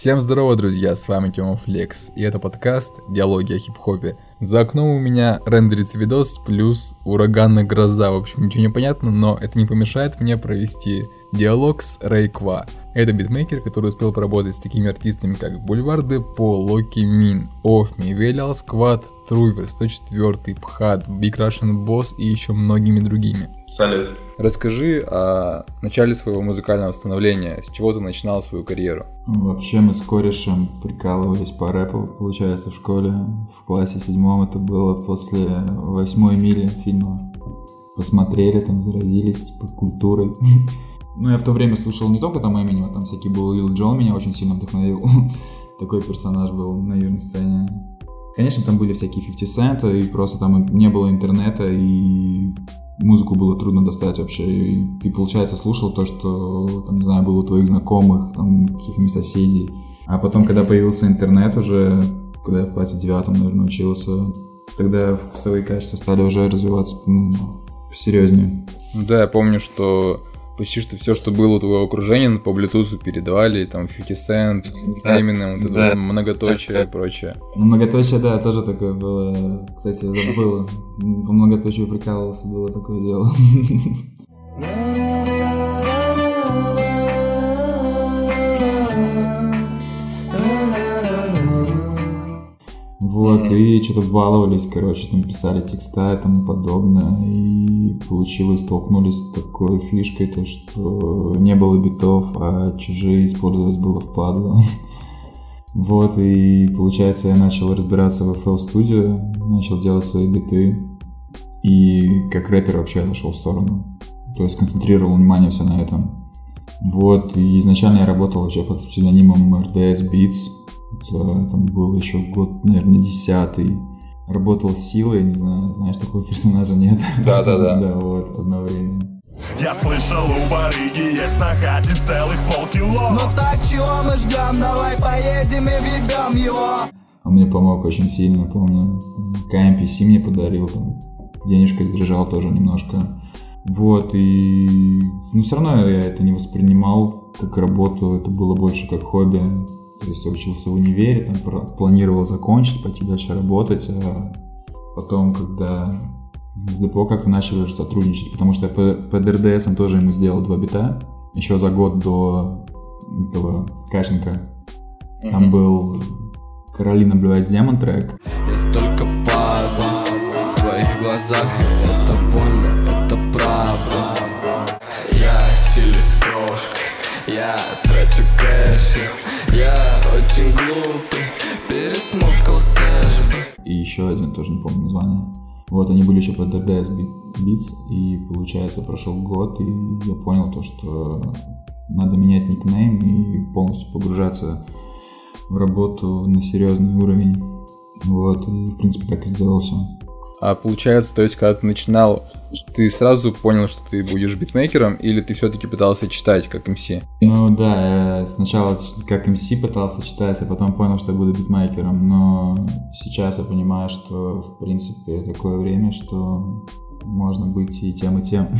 Всем здорово, друзья, с вами Тёма Флекс, и это подкаст «Диалоги о хип-хопе». За окном у меня рендерится видос плюс ураганная гроза, в общем, ничего не понятно, но это не помешает мне провести диалог с Рейква. Это битмейкер, который успел поработать с такими артистами, как Бульварды По, Локи Мин, Офми, Велиал Сквад, Трувер, 104, Пхат, Big Russian Boss и еще многими другими. Салют. Расскажи о начале своего музыкального становления, с чего ты начинал свою карьеру? Вообще мы с корешем прикалывались по рэпу, получается, в школе. В классе седьмом это было после восьмой мили фильма. Посмотрели, там заразились, типа, культурой. Ну, я в то время слушал не только там Эминема, там всякий был Лил Джон меня очень сильно вдохновил. Такой персонаж был на южной сцене. Конечно, там были всякие 50 Cent, и просто там не было интернета, и музыку было трудно достать вообще. И ты, получается, слушал то, что, там, не знаю, было у твоих знакомых, там, каких-нибудь соседей. А потом, когда появился интернет уже, когда я в классе девятом, наверное, учился, тогда вкусовые качества стали уже развиваться ну, серьезнее. Да, я помню, что почти что все, что было у твоего окружения, по Bluetooth передавали, там, 50 Cent, да, Eminem, вот да. это многоточие и прочее. Ну, многоточие, да, тоже такое было. Кстати, забыл. По многоточию прикалывался, было такое дело. Вот, и что-то баловались, короче, там писали текста и тому подобное. И получилось, столкнулись с такой фишкой, то что не было битов, а чужие использовать было впадло. Вот, и получается, я начал разбираться в FL Studio, начал делать свои биты. И как рэпер вообще отошел в сторону. То есть концентрировал внимание все на этом. Вот, и изначально я работал вообще под псевдонимом RDS Beats, там был еще год, наверное, десятый. Работал с силой, не знаю, знаешь, такого персонажа нет. Да, да, да. Да, вот, одно время. Я слышал, у барыги есть на хате целых полкило Ну так чего мы ждем, давай поедем и въебем его Он мне помог очень сильно, помню. КМПС мне подарил, там, денежка сдержал тоже немножко. Вот, и... Ну, все равно я это не воспринимал как работу, это было больше как хобби. То есть я учился в универе, там планировал закончить, пойти дальше работать, а потом, когда с депо как-то начали уже сотрудничать, потому что я по, по ДРДСам тоже ему сделал два бита, еще за год до этого качника. Там mm-hmm. был Каролина Blue Eyes Demon трек. Я столько падал в твоих глазах, это больно, это правда. Я чилюсь крошкой, я трачу кэш, я очень глупый, пересмокался И еще один, тоже не помню название. Вот, они были еще под RDS Beats, и, получается, прошел год, и я понял то, что надо менять никнейм и полностью погружаться в работу на серьезный уровень. Вот, и, в принципе, так и сделал все. А получается, то есть, когда ты начинал, ты сразу понял, что ты будешь битмейкером, или ты все-таки пытался читать как МС? Ну да, я сначала как МС пытался читать, а потом понял, что я буду битмейкером, но сейчас я понимаю, что в принципе такое время, что можно быть и тем, и тем.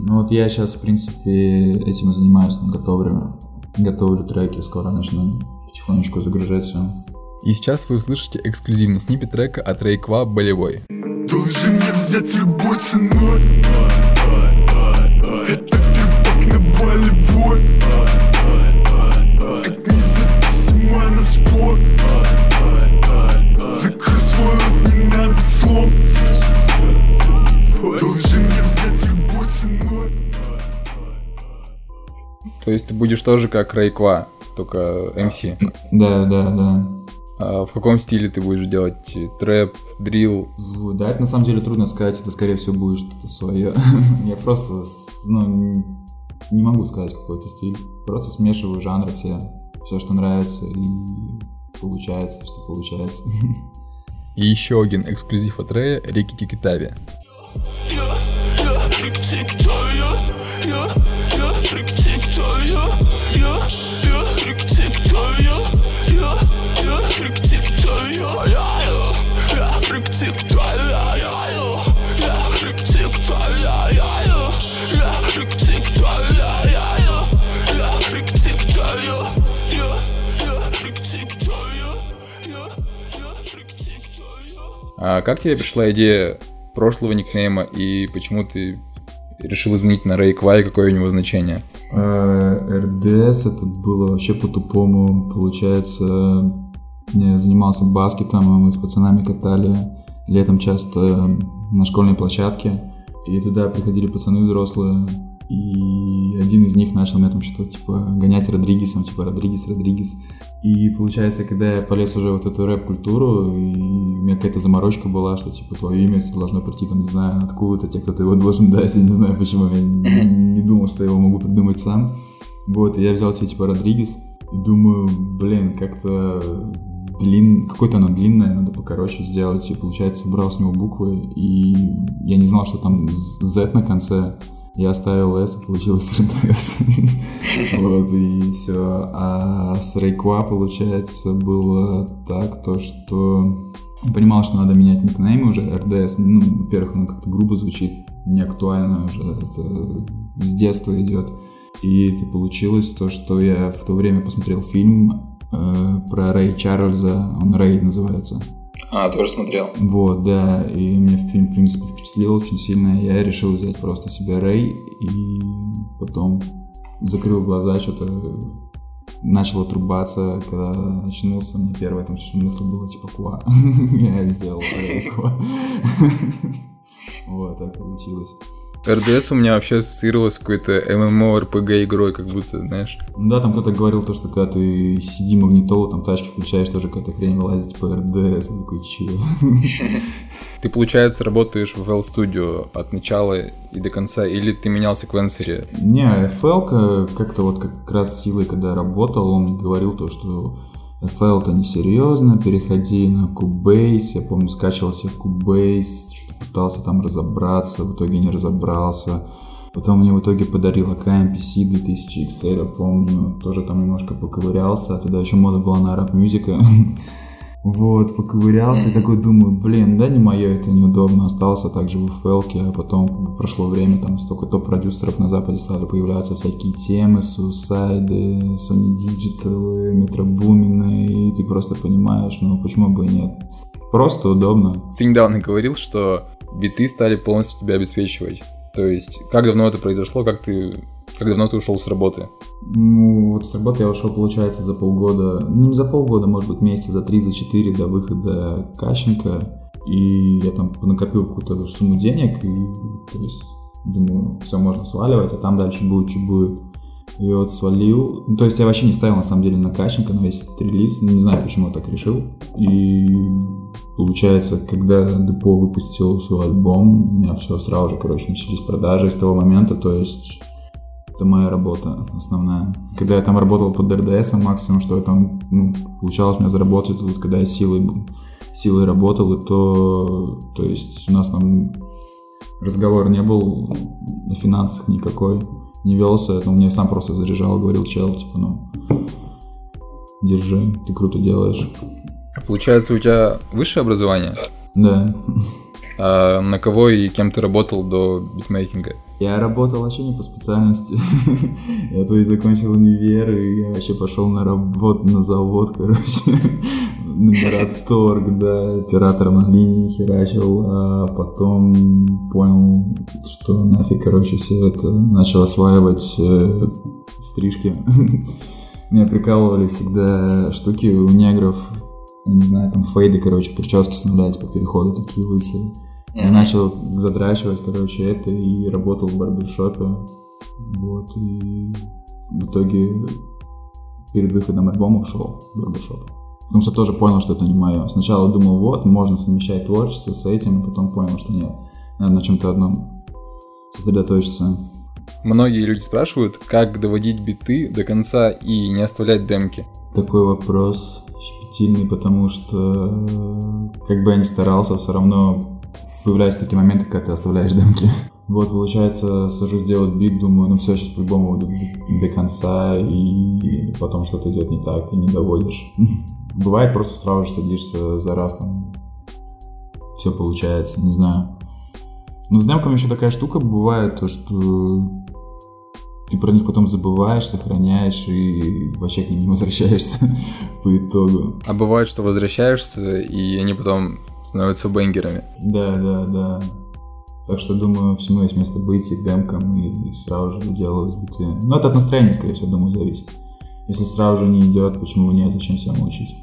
Ну вот я сейчас, в принципе, этим и занимаюсь, но готовлю, готовлю треки, скоро начну потихонечку загружать все. И сейчас вы услышите эксклюзивный снипет трека от Рейква «Болевой». Должен я взять любой ценой Это трепак на болевой Как независимо на спор Закрой свой рот, не надо слов Должен я взять любой ценой То есть ты будешь тоже как Рейква, только МС? Да, да, да. А в каком стиле ты будешь делать трэп, дрил? Да, это на самом деле трудно сказать, это скорее всего будет что-то свое. Я просто, ну, не могу сказать какой-то стиль. Просто смешиваю жанры все, все, что нравится, и получается, что получается. И еще один эксклюзив от Рэя Рики Тикитави. А как тебе пришла идея прошлого никнейма и почему ты решил изменить на Рэй Квай, какое у него значение? Э, РДС это было вообще по-тупому. Получается, я занимался баскетом, мы с пацанами катали летом часто на школьной площадке. И туда приходили пацаны взрослые, и один из них начал меня там что-то, типа, гонять Родригесом, типа, Родригес, Родригес. И получается, когда я полез уже вот в эту рэп-культуру, и у меня какая-то заморочка была, что, типа, твое имя должно прийти, там, не знаю, откуда-то, те, кто-то его должен дать, я не знаю, почему, я не, думал, что я его могу придумать сам. Вот, и я взял себе, типа, Родригес, и думаю, блин, как-то длин, какой-то она длинная, надо покороче сделать, и получается, убрал с него буквы, и я не знал, что там Z на конце, я оставил S, и получилось RDS. вот, и все. А с Рейква, получается, было так, то, что понимал, что надо менять никнейм уже, RDS, ну, во-первых, он как-то грубо звучит, не актуально уже, это с детства идет. И это получилось то, что я в то время посмотрел фильм э, про Рэй Чарльза, он Рэй называется. А, тоже смотрел. Вот, да, и мне фильм, в принципе, впечатлил очень сильно. Я решил взять просто себе Рэй, и потом закрыл глаза, что-то начал отрубаться, когда очнулся, мне первая там мысль была типа Куа. Я сделал Куа. Вот, так получилось. РДС у меня вообще ассоциировалось с какой-то MMORPG игрой, как будто, знаешь. Да, там кто-то говорил то, что когда ты CD магнитолу, там тачки включаешь, тоже какая-то хрень вылазит по РДС. Такой, чё? Ты, получается, работаешь в FL Studio от начала и до конца, или ты менял секвенсоре? Не, FL как-то вот как раз силой, когда работал, он мне говорил то, что FL это несерьезно, переходи на Cubase, я помню, скачивал себе Cubase, пытался там разобраться, в итоге не разобрался. Потом мне в итоге подарил AKM PC 2000 XL, помню, тоже там немножко поковырялся, а тогда еще мода была на рэп мюзика. Вот, поковырялся и такой думаю, блин, да не мое, это неудобно, остался также в Фелке, а потом прошло время, там столько топ-продюсеров на Западе стали появляться всякие темы, сусайды, Sony Digital, Boomin, и ты просто понимаешь, ну почему бы и нет. Просто удобно. Ты недавно говорил, что биты стали полностью тебя обеспечивать. То есть, как давно это произошло, как ты как давно ты ушел с работы? Ну, вот с работы я ушел, получается, за полгода. Ну, не за полгода, может быть, месяца за три, за четыре до выхода Кащенко. И я там накопил какую-то сумму денег, и, то есть, думаю, все можно сваливать, а там дальше будет, что будет. И вот свалил. Ну, то есть я вообще не ставил, на самом деле, на Кащенко на весь этот релиз. Не знаю, почему я так решил. И Получается, когда Депо выпустил свой альбом, у меня все сразу же, короче, начались продажи с того момента, то есть это моя работа основная. Когда я там работал под РДС, максимум, что я там, ну, получалось у меня заработать, вот когда я силой, силой работал, и то, то есть у нас там разговор не был на финансах никакой, не велся, это мне сам просто заряжал, говорил, чел, типа, ну, держи, ты круто делаешь. Получается, у тебя высшее образование? Да. А на кого и кем ты работал до битмейкинга? Я работал вообще не по специальности. я то есть закончил универ, и я вообще пошел на работу на завод, короче. на Мираторг, да, оператором на линии херачил, а потом понял, что нафиг, короче, все это. Начал осваивать э, стрижки. Меня прикалывали всегда штуки у негров, не знаю, там фейды, короче, прически с нуля, типа переходы такие лысые. Mm-hmm. Я начал задрачивать, короче, это и работал в барбершопе. Вот, и в итоге перед выходом альбома ушел в барбершоп. Потому что тоже понял, что это не мое. Сначала думал, вот, можно совмещать творчество с этим, и потом понял, что нет, надо на чем-то одном сосредоточиться. Многие люди спрашивают, как доводить биты до конца и не оставлять демки. Такой вопрос щепетильный, потому что как бы я ни старался, все равно появляются такие моменты, когда ты оставляешь демки. Вот, получается, сажусь делать бит, думаю, ну все, сейчас по-любому до, до конца, и потом что-то идет не так, и не доводишь. Бывает, просто сразу же садишься за раз, там, все получается, не знаю. Но с демками еще такая штука бывает, то что ты про них потом забываешь, сохраняешь и вообще к ним не возвращаешься по итогу. А бывает, что возвращаешься, и они потом становятся бенгерами. Да, да, да. Так что, думаю, всему есть место быть и демкам, и, и сразу же делаю биты. Но это от настроения, скорее всего, думаю, зависит. Если сразу же не идет, почему бы нет, зачем себя мучить?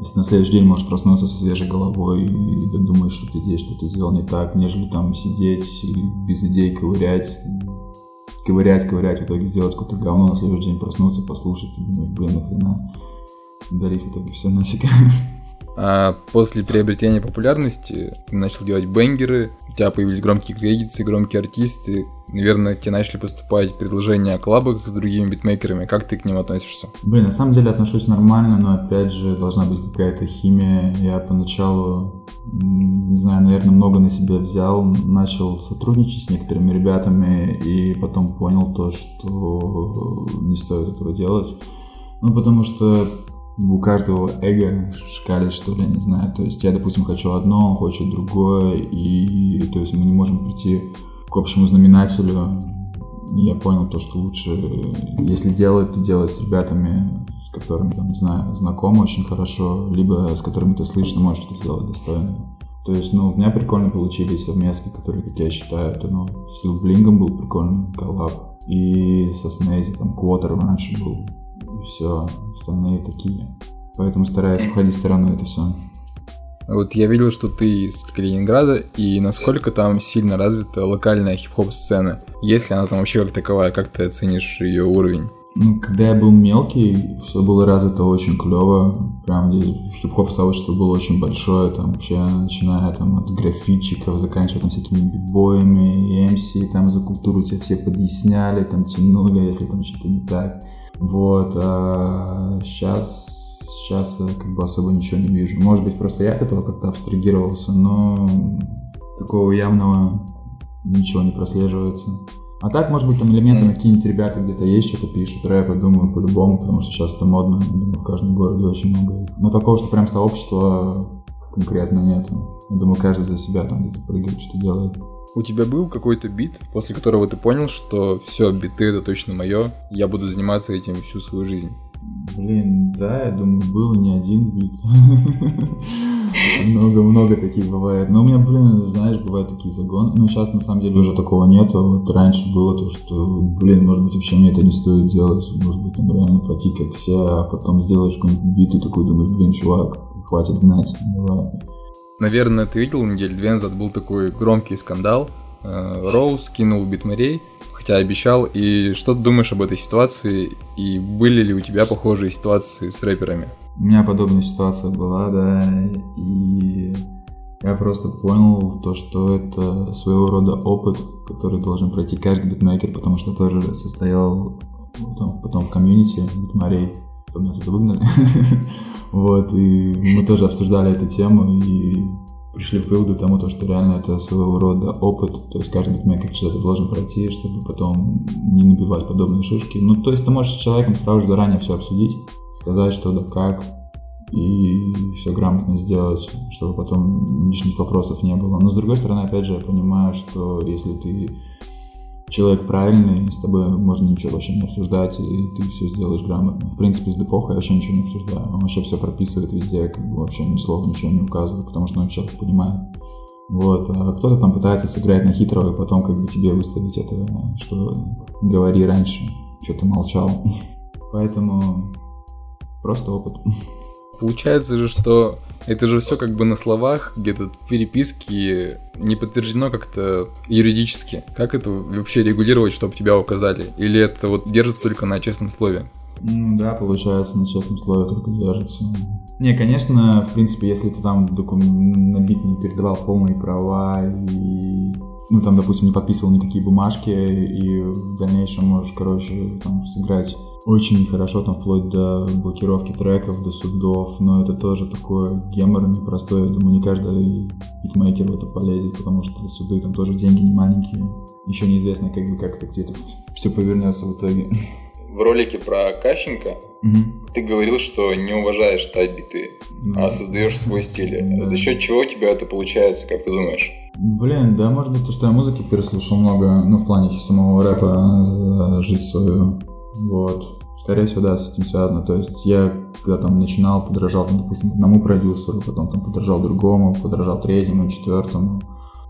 Если на следующий день можешь проснуться со свежей головой и думаешь, что ты здесь что-то сделал не так, нежели там сидеть и без идей ковырять, ковырять, ковырять, в итоге сделать какое-то говно, на следующий день проснуться, послушать и думать, блин, нахрена, дарив в все нафиг. А после приобретения популярности ты начал делать бенгеры, у тебя появились громкие кредиты, громкие артисты, наверное, тебе начали поступать предложения о коллабах с другими битмейкерами. Как ты к ним относишься? Блин, на самом деле отношусь нормально, но опять же должна быть какая-то химия. Я поначалу, не знаю, наверное, много на себя взял, начал сотрудничать с некоторыми ребятами и потом понял то, что не стоит этого делать. Ну, потому что у каждого эго шкалит, что ли, не знаю. То есть я, допустим, хочу одно, он хочет другое, и то есть мы не можем прийти к общему знаменателю. Я понял то, что лучше, если делать, то делать с ребятами, с которыми, там, не знаю, знаком очень хорошо, либо с которыми ты слышно можешь что-то сделать достойно. То есть, ну, у меня прикольно получились совместки, которые, как я считаю, это, ну, с Блингом был прикольный коллаб, и со Снейзи, там, Квотер раньше был, и все, остальные такие. Поэтому стараюсь уходить стороной это все. Вот я видел, что ты из Калининграда, и насколько там сильно развита локальная хип-хоп сцена? Есть ли она там вообще как таковая? Как ты оценишь ее уровень? Ну, когда я был мелкий, все было развито очень клево. Прям хип-хоп сообщество было очень большое, там вообще начиная там от графитчиков, заканчивая там всякими бибоями, и MC, там за культуру тебя все подъясняли, там тянули, если там что-то не так. Вот, а сейчас, сейчас я как бы особо ничего не вижу. Может быть, просто я от этого как-то абстрагировался, но такого явного ничего не прослеживается. А так, может быть, там элементы на какие-нибудь ребята где-то есть, что-то пишут, рэп, я думаю, по-любому, потому что сейчас это модно, думаю, в каждом городе очень много их. Но такого, что прям сообщества конкретно нет. Думаю, каждый за себя там где-то прыгает, что делает. У тебя был какой-то бит, после которого ты понял, что все, биты это точно мое, я буду заниматься этим всю свою жизнь? Блин, да, я думаю, был не один бит. Много-много таких бывает. Но у меня, блин, знаешь, бывают такие загоны. Ну, сейчас на самом деле уже такого нету. Вот раньше было то, что, блин, может быть, вообще мне это не стоит делать. Может быть, там реально плати как все, а потом сделаешь какой-нибудь бит и такой думаешь, блин, чувак, хватит гнать, давай. Наверное, ты видел, неделю две назад был такой громкий скандал. Э, Роуз кинул битмарей, хотя обещал. И что ты думаешь об этой ситуации? И были ли у тебя похожие ситуации с рэперами? У меня подобная ситуация была, да. И я просто понял то, что это своего рода опыт, который должен пройти каждый битмейкер, потому что тоже состоял потом, потом в комьюнити битмарей, потом меня туда выгнали. Вот, и мы тоже обсуждали эту тему и пришли к выводу тому, то, что реально это своего рода опыт, то есть каждый битмейкер что-то должен пройти, чтобы потом не набивать подобные шишки. Ну, то есть ты можешь с человеком сразу же заранее все обсудить, сказать, что да как, и все грамотно сделать, чтобы потом лишних вопросов не было. Но с другой стороны, опять же, я понимаю, что если ты человек правильный, с тобой можно ничего вообще не обсуждать, и ты все сделаешь грамотно. В принципе, с Депохой я вообще ничего не обсуждаю. Он вообще все прописывает везде, как бы вообще ни слова ничего не указывает, потому что он человек понимает. Вот, а кто-то там пытается сыграть на хитрого, и потом как бы тебе выставить это, что говори раньше, что ты молчал. Поэтому просто опыт. Получается же, что это же все как бы на словах, где-то в переписке не подтверждено как-то юридически. Как это вообще регулировать, чтобы тебя указали? Или это вот держится только на честном слове? Ну да, получается, на честном слове только держится. Не, конечно, в принципе, если ты там докум... на бит не передавал полные права и ну, там, допустим, не подписывал никакие бумажки, и в дальнейшем можешь, короче, там, сыграть очень нехорошо, там, вплоть до блокировки треков, до судов, но это тоже такое гемор непростой, я думаю, не каждый битмейкер в это полезет, потому что суды там тоже деньги не маленькие, еще неизвестно, как бы, как это где-то все повернется в итоге. В ролике про Кащенко угу. ты говорил, что не уважаешь тайп биты, да. а создаешь свой стиль. Да. За счет чего у тебя это получается, как ты думаешь? Блин, да, может быть, то, что я музыки переслушал много, ну, в плане самого рэпа, э, жизнь свою, вот. Скорее всего, да, с этим связано. То есть я, когда там начинал, подражал, допустим, одному продюсеру, потом там подражал другому, подражал третьему, четвертому.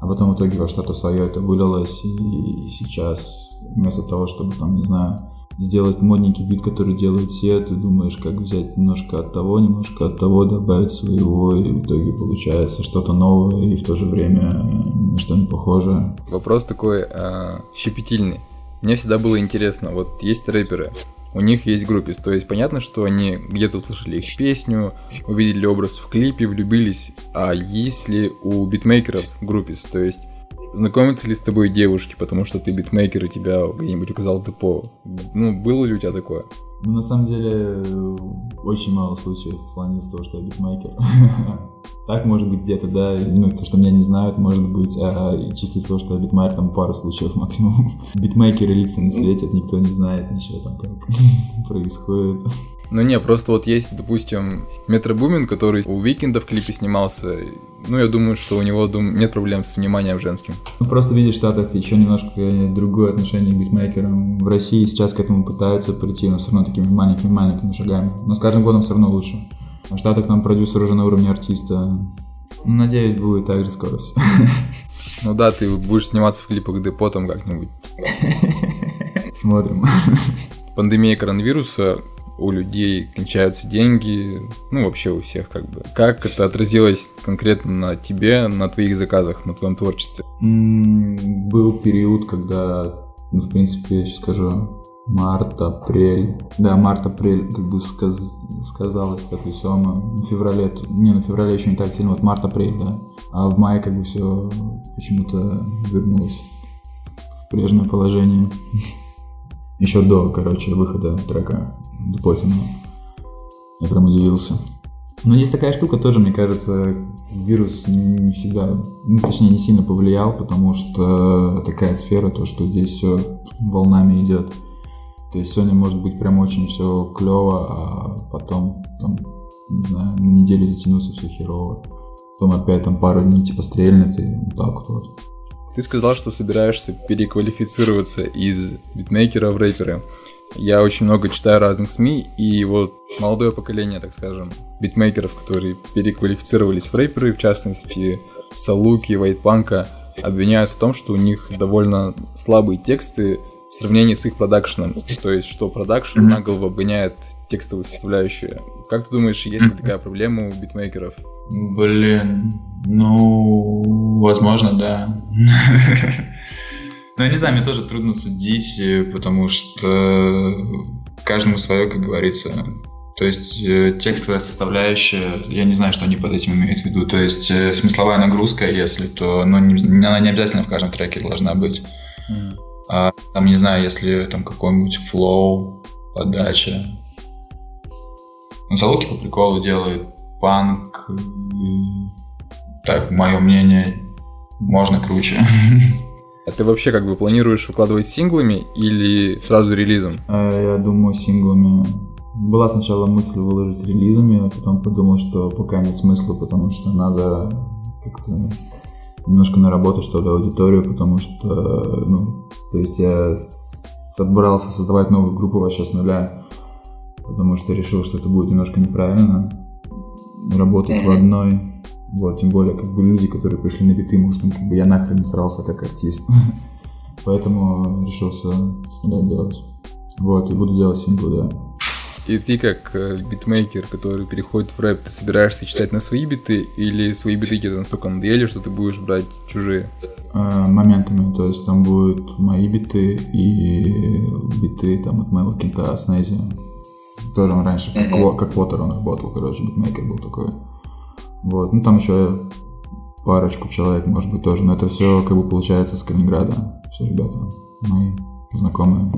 А потом в итоге во что-то свое это вылилось, и сейчас вместо того, чтобы там, не знаю, сделать модненький бит, который делают все, ты думаешь, как взять немножко от того, немножко от того, добавить своего, и в итоге получается что-то новое и в то же время на что не похожее. Вопрос такой э, щепетильный. Мне всегда было интересно, вот есть рэперы, у них есть группис, то есть понятно, что они где-то услышали их песню, увидели образ в клипе, влюбились, а есть ли у битмейкеров groupies, то есть знакомятся ли с тобой девушки, потому что ты битмейкер и тебя где-нибудь указал Депо. Ну, было ли у тебя такое? Ну, на самом деле, очень мало случаев в плане того, что я битмейкер. Так, может быть, где-то, да, ну, то, что меня не знают, может быть, а чисто из того, что я битмейкер, там пару случаев максимум. Битмейкеры лица не светят, никто не знает ничего там, как происходит. Ну не, просто вот есть, допустим, Метро Бумин, который у Викинда в клипе снимался. Ну, я думаю, что у него дум... нет проблем с вниманием женским. Ну, просто видишь, в Штатах еще немножко другое отношение к битмейкерам. В России сейчас к этому пытаются прийти, но все равно такими маленькими-маленькими шагами. Но с каждым годом все равно лучше. В Штатах там продюсер уже на уровне артиста. Надеюсь, будет так же скоро все. Ну да, ты будешь сниматься в клипах Депо там как-нибудь. Смотрим. Пандемия коронавируса у людей кончаются деньги, ну вообще у всех как бы. Как это отразилось конкретно на тебе, на твоих заказах, на твоем творчестве? Был период, когда, ну, в принципе, я сейчас скажу, март, апрель. Да, март, апрель, как бы сказ... сказалось так весомо. В феврале, не, на феврале еще не так сильно, вот март, апрель, да. А в мае как бы все почему-то вернулось в прежнее положение. Еще до, короче, выхода трека до Путина. Я прям удивился. Но здесь такая штука тоже, мне кажется, вирус не всегда, ну, точнее, не сильно повлиял, потому что такая сфера, то, что здесь все волнами идет. То есть сегодня может быть прям очень все клево, а потом, там, не знаю, на неделю затянуться все херово. Потом опять там пару дней типа стрельнет и вот так вот. Ты сказал, что собираешься переквалифицироваться из битмейкера в рэпера. Я очень много читаю разных СМИ, и вот молодое поколение, так скажем, битмейкеров, которые переквалифицировались в рэперы, в частности, Салуки, Вайтпанка, обвиняют в том, что у них довольно слабые тексты в сравнении с их продакшеном. То есть, что продакшн на голову обгоняет текстовую составляющую. Как ты думаешь, есть ли такая проблема у битмейкеров? Блин, ну, возможно, да. Ну, я не знаю, мне тоже трудно судить, потому что каждому свое, как говорится. То есть э, текстовая составляющая, я не знаю, что они под этим имеют в виду. То есть э, смысловая нагрузка, если, то ну, не, она не обязательно в каждом треке должна быть. Mm. А, там, не знаю, если там какой-нибудь флоу, подача. Ну, Залуки по приколу делают панк. Так, мое мнение, можно круче. А ты вообще как бы планируешь выкладывать синглами или сразу релизом? А, я думаю, синглами. Была сначала мысль выложить релизами, а потом подумал, что пока нет смысла, потому что надо как-то немножко наработать, что ли, аудиторию, потому что, ну, то есть я собрался создавать новую группу вообще с нуля, потому что решил, что это будет немножко неправильно работать в одной. Вот, тем более, как бы люди, которые пришли на биты, может, как бы я нахрен не старался как артист. Поэтому решил все с нуля делать. Вот, и буду делать синглы, да. И ты как э, битмейкер, который переходит в рэп, ты собираешься читать на свои биты или свои биты тебе настолько надоели, что ты будешь брать чужие? А, моментами, то есть там будут мои биты и биты там от моего кента Снези. Тоже он раньше, как, как Water он работал, короче, битмейкер был такой. Вот, ну там еще парочку человек, может быть, тоже. Но это все как бы получается с Калининграда. Все ребята мои знакомые,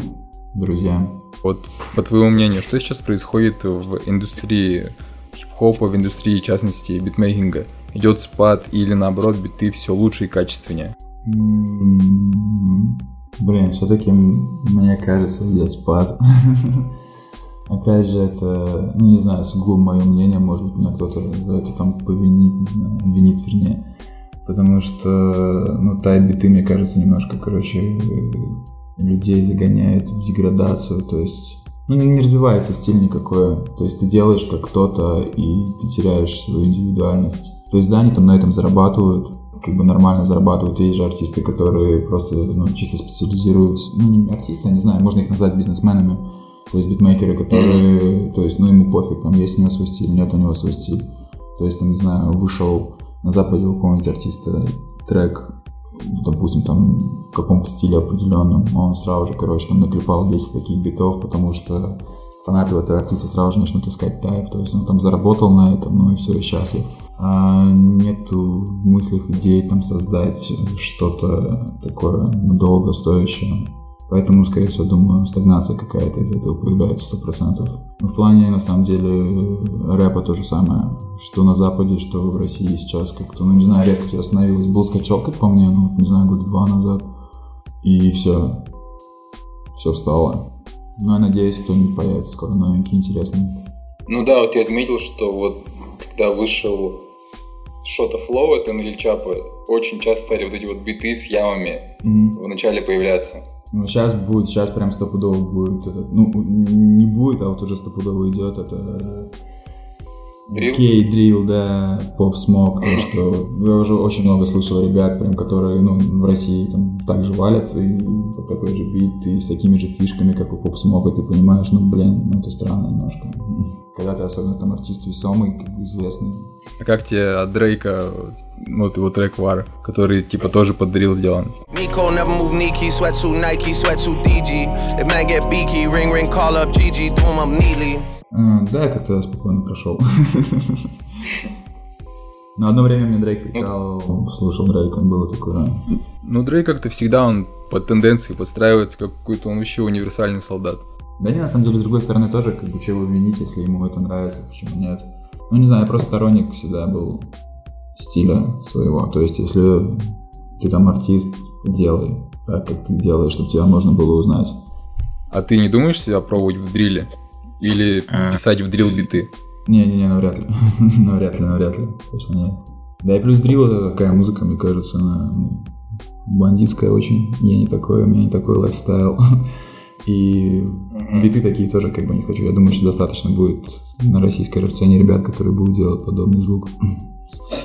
друзья. Вот по твоему мнению, что сейчас происходит в индустрии хип-хопа, в индустрии, в частности, битмейкинга? Идет спад или наоборот биты все лучше и качественнее? Блин, все-таки, мне кажется, идет спад. Опять же, это, ну не знаю, сугубо мое мнение, может быть, меня кто-то за это там повинит, не знаю, винит вернее. Потому что, ну, тайп-биты, мне кажется, немножко, короче, людей загоняет в деградацию, то есть ну, не развивается стиль никакой. То есть ты делаешь как кто-то, и ты теряешь свою индивидуальность. То есть да, они там на этом зарабатывают, как бы нормально зарабатывают. Есть же артисты, которые просто ну, чисто специализируются. Ну, не артисты, я не знаю, можно их назвать бизнесменами. То есть битмейкеры, которые, то есть, ну, ему пофиг, там, есть у него свой стиль, нет у него свой стиль. То есть, там, не знаю, вышел на Западе у какого-нибудь артиста трек, допустим, там, в каком-то стиле определенном, он сразу же, короче, там, наклепал 10 таких битов, потому что фанаты этого артиста сразу же начнут искать тайп, то есть он там заработал на этом, ну и все, и счастлив. А нету в мыслях идей там создать что-то такое долго стоящее. Поэтому, скорее всего, думаю, стагнация какая-то из этого появляется сто процентов. В плане, на самом деле, рэпа то же самое, что на Западе, что в России сейчас как-то, ну, не знаю, резко все остановилось. Был скачок, как по мне, ну, не знаю, год два назад. И все. Все встало. Ну, я надеюсь, кто-нибудь появится скоро новенький, интересный. Ну да, вот я заметил, что вот когда вышел Шота Флоу от Энри Чапа, очень часто стали вот эти вот биты с ямами mm-hmm. в начале появляться. Ну, сейчас будет, сейчас прям стопудово будет, это, ну, не будет, а вот уже стопудово идет, это Кей, дрил, да, поп смог, то что я уже очень много слышал ребят, прям, которые, ну, в России там также валят, и под такой же бит, и с такими же фишками, как у поп смога, ты понимаешь, ну, блин, ну, это странно немножко. Когда ты особенно там артист весомый, как бы известный. А как тебе от Дрейка ну, вот его трек War, который типа тоже под дрил сделан. А, да, я как-то спокойно прошел. Но одно время мне Дрейк прикал, слушал Дрейка, было такое. Ну, Дрейк как-то всегда он под тенденцией подстраивается, как какой-то он вообще универсальный солдат. Да не, на самом деле, с другой стороны тоже, как бы, чего винить, если ему это нравится, почему нет. Ну, не знаю, я просто сторонник всегда был стиля своего. То есть, если ты там артист, делай так, как ты делаешь, чтобы тебя можно было узнать. А ты не думаешь себя пробовать в дриле? Или а... писать в дрил биты? Не-не-не, навряд ли. навряд ли, навряд ли. Точно нет. Да и плюс дрил это такая музыка, мне кажется, она ну, бандитская очень. Я не такой, у меня не такой лайфстайл. И биты такие тоже как бы не хочу. Я думаю, что достаточно будет на российской сцене ребят, которые будут делать подобный звук.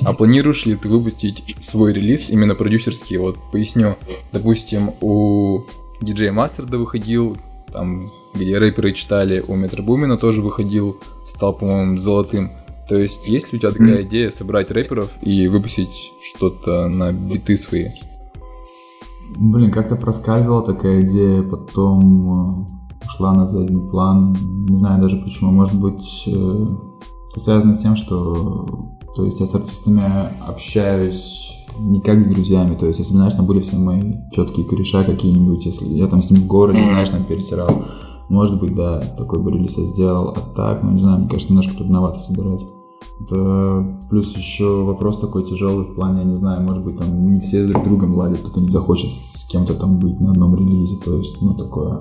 А планируешь ли ты выпустить свой релиз именно продюсерский? Вот поясню. Допустим, у диджея Мастерда выходил, там, где рэперы читали, у Метро Бумина тоже выходил, стал, по-моему, золотым. То есть, есть ли у тебя такая идея собрать рэперов и выпустить что-то на биты свои? Блин, как-то проскальзывала такая идея, потом э, ушла на задний план. Не знаю даже почему. Может быть, э, связано с тем, что то есть я с артистами общаюсь не как с друзьями, то есть если, знаешь, там были все мои четкие кореша какие-нибудь, если я там с ним в городе, знаешь, там перетирал, может быть, да, такой бы релиз я сделал, а так, ну, не знаю, мне кажется, немножко трудновато собирать. Это плюс еще вопрос такой тяжелый в плане, я не знаю, может быть, там не все друг другом ладят, кто-то не захочет с кем-то там быть на одном релизе, то есть, ну, такое.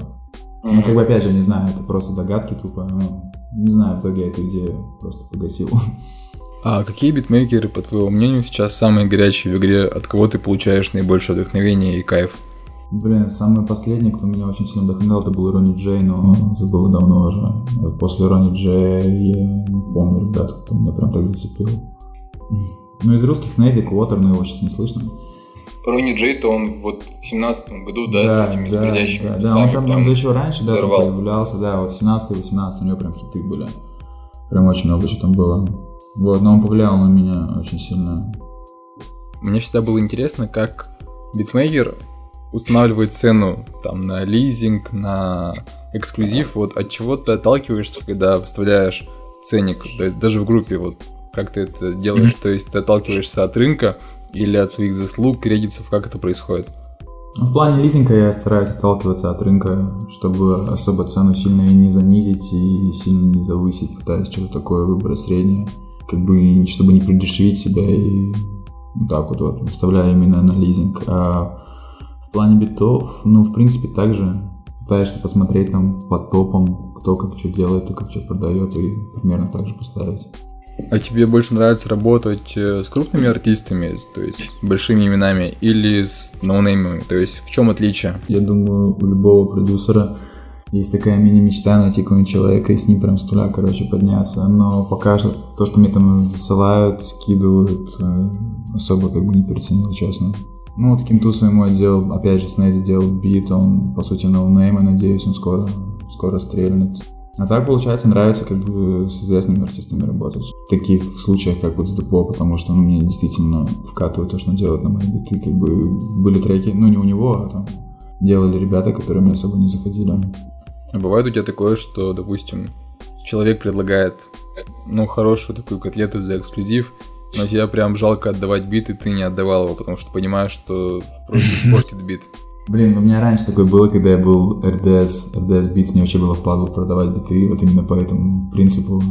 Ну, как бы, опять же, не знаю, это просто догадки тупо, ну, не знаю, в итоге я эту идею просто погасил. А какие битмейкеры, по твоему мнению, сейчас самые горячие в игре, от кого ты получаешь наибольшее вдохновение и кайф? Блин, самый последний, кто меня очень сильно вдохновлял, это был Ронни Джей, но это было давно уже. После Ронни Джей я не помню, ребят, кто меня прям так зацепил. Ну, из русских Снейзик, Уотер, но его сейчас не слышно. Ронни Джей, то он вот в семнадцатом году, да, да, с этими да, смердящими да, да, он там, он еще раньше, да, появлялся, да, вот в 17-18 у него прям хиты были. Прям очень много что там было. Вот, но он повлиял на меня очень сильно. Мне всегда было интересно, как битмейкер устанавливает цену там на лизинг, на эксклюзив, вот от чего ты отталкиваешься, когда выставляешь ценник, то есть даже в группе, вот как ты это делаешь, mm-hmm. то есть ты отталкиваешься от рынка или от своих заслуг, кредитов, как это происходит? В плане лизинга я стараюсь отталкиваться от рынка, чтобы особо цену сильно не занизить и сильно не завысить, пытаюсь что-то такое выбрать среднее как бы, чтобы не придешевить себя и так вот, вот выставляя именно на лизинг. А в плане битов, ну, в принципе, также пытаешься посмотреть там по топам, кто как что делает, кто как что продает, и примерно так же поставить. А тебе больше нравится работать э, с крупными артистами, то есть большими именами, или с ноунеймами? То есть в чем отличие? Я думаю, у любого продюсера Есть такая мини-мечта найти какого-нибудь человека и с ним прям с нуля, короче, подняться. Но пока что то, что мне там засылают, скидывают, э, особо как бы не переценил, честно. Ну, вот таким тусом ему отдел, опять же, Снэзи делал бит, он, по сути, ноунейм, и надеюсь, он скоро, скоро стрельнет. А так, получается, нравится как бы с известными артистами работать. В таких случаях, как вот с Депо, потому что ну, мне действительно вкатывает то, что он делает на мои биты. Как бы были треки, ну не у него, а там делали ребята, которые мне особо не заходили. А бывает у тебя такое, что, допустим, человек предлагает, ну, хорошую такую котлету за эксклюзив, но тебе прям жалко отдавать бит, и ты не отдавал его, потому что понимаешь, что просто испортит бит. Блин, у меня раньше такое было, когда я был RDS, RDS Beats, мне вообще было впадло продавать биты, вот именно по этому принципу.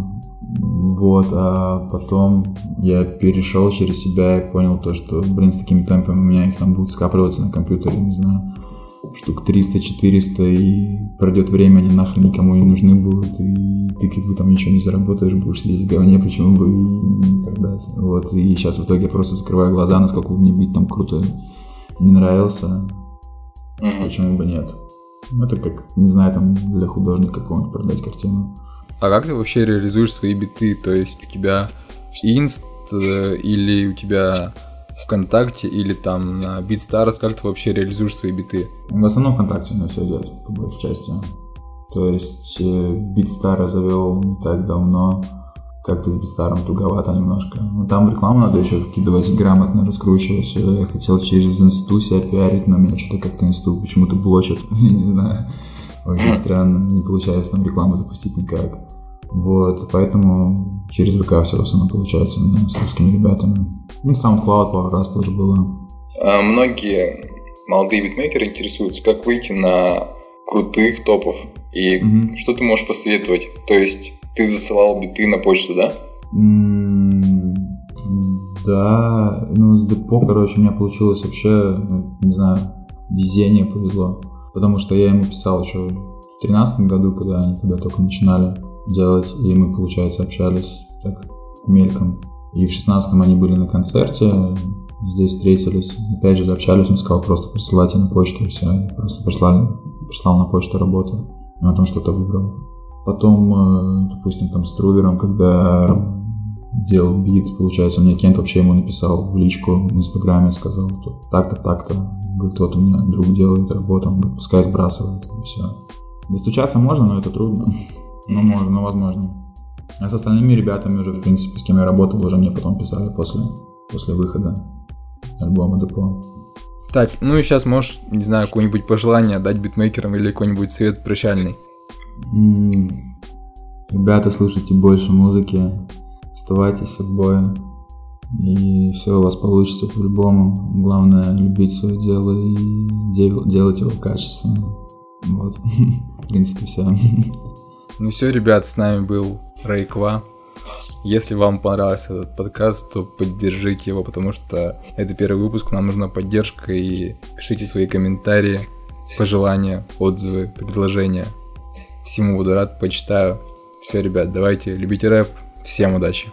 Вот, а потом я перешел через себя и понял то, что, блин, с такими темпами у меня их там будут скапливаться на компьютере, не знаю, штук 300-400, и пройдет время, они нахрен никому не нужны будут, и ты как бы там ничего не заработаешь, будешь сидеть в говне, почему бы не продать. Вот, и сейчас в итоге я просто закрываю глаза, насколько мне бит там круто не нравился, mm почему бы нет. Это как, не знаю, там для художника какого-нибудь продать картину. А как ты вообще реализуешь свои биты? То есть у тебя инст э, или у тебя ВКонтакте или там на BeatStars, как ты вообще реализуешь свои биты? В основном ВКонтакте у меня все идет, по большей части. То есть э, BeatStar завел не так давно, как-то с BeatStar туговато немножко. Но там в рекламу надо еще вкидывать, грамотно раскручивать. Я хотел через инсту себя пиарить, но меня что-то как-то инсту почему-то блочат, я не знаю. Очень странно, не получается там рекламу запустить никак. Вот, поэтому через ВК все в основном получается у меня с русскими ребятами. Ну, SoundCloud пару раз тоже было. А многие молодые битмейкеры интересуются, как выйти на крутых топов. И mm-hmm. что ты можешь посоветовать? То есть ты засылал биты на почту, да? Да, ну с депо, короче, у меня получилось вообще, ну, не знаю, везение повезло. Потому что я ему писал еще в тринадцатом году, когда они тогда только начинали делать, и мы, получается, общались так мельком. И в шестнадцатом они были на концерте, здесь встретились, опять же заобщались, он сказал, просто присылайте на почту, и все, просто прислали, прислал на почту работу, и он там что-то выбрал. Потом, э, допустим, там с Трувером, когда делал бит, получается, у меня Кент вообще ему написал в личку в Инстаграме, сказал, так-то, так-то, говорит, вот у меня друг делает работу, он говорит, пускай сбрасывает, и все. Достучаться можно, но это трудно. Ну, можно, ну, возможно. А с остальными ребятами уже, в принципе, с кем я работал, уже мне потом писали после, после выхода альбома Депо. Так, ну и сейчас можешь, не знаю, какое-нибудь пожелание дать битмейкерам или какой-нибудь совет прощальный? Ребята, слушайте больше музыки, оставайтесь собой, и все у вас получится по-любому. Главное любить свое дело и дел- делать его качественно. Вот, в принципе, все. Ну все, ребят, с нами был Рейква. Если вам понравился этот подкаст, то поддержите его, потому что это первый выпуск, нам нужна поддержка, и пишите свои комментарии, пожелания, отзывы, предложения. Всему буду рад, почитаю. Все, ребят, давайте, любите рэп, всем удачи.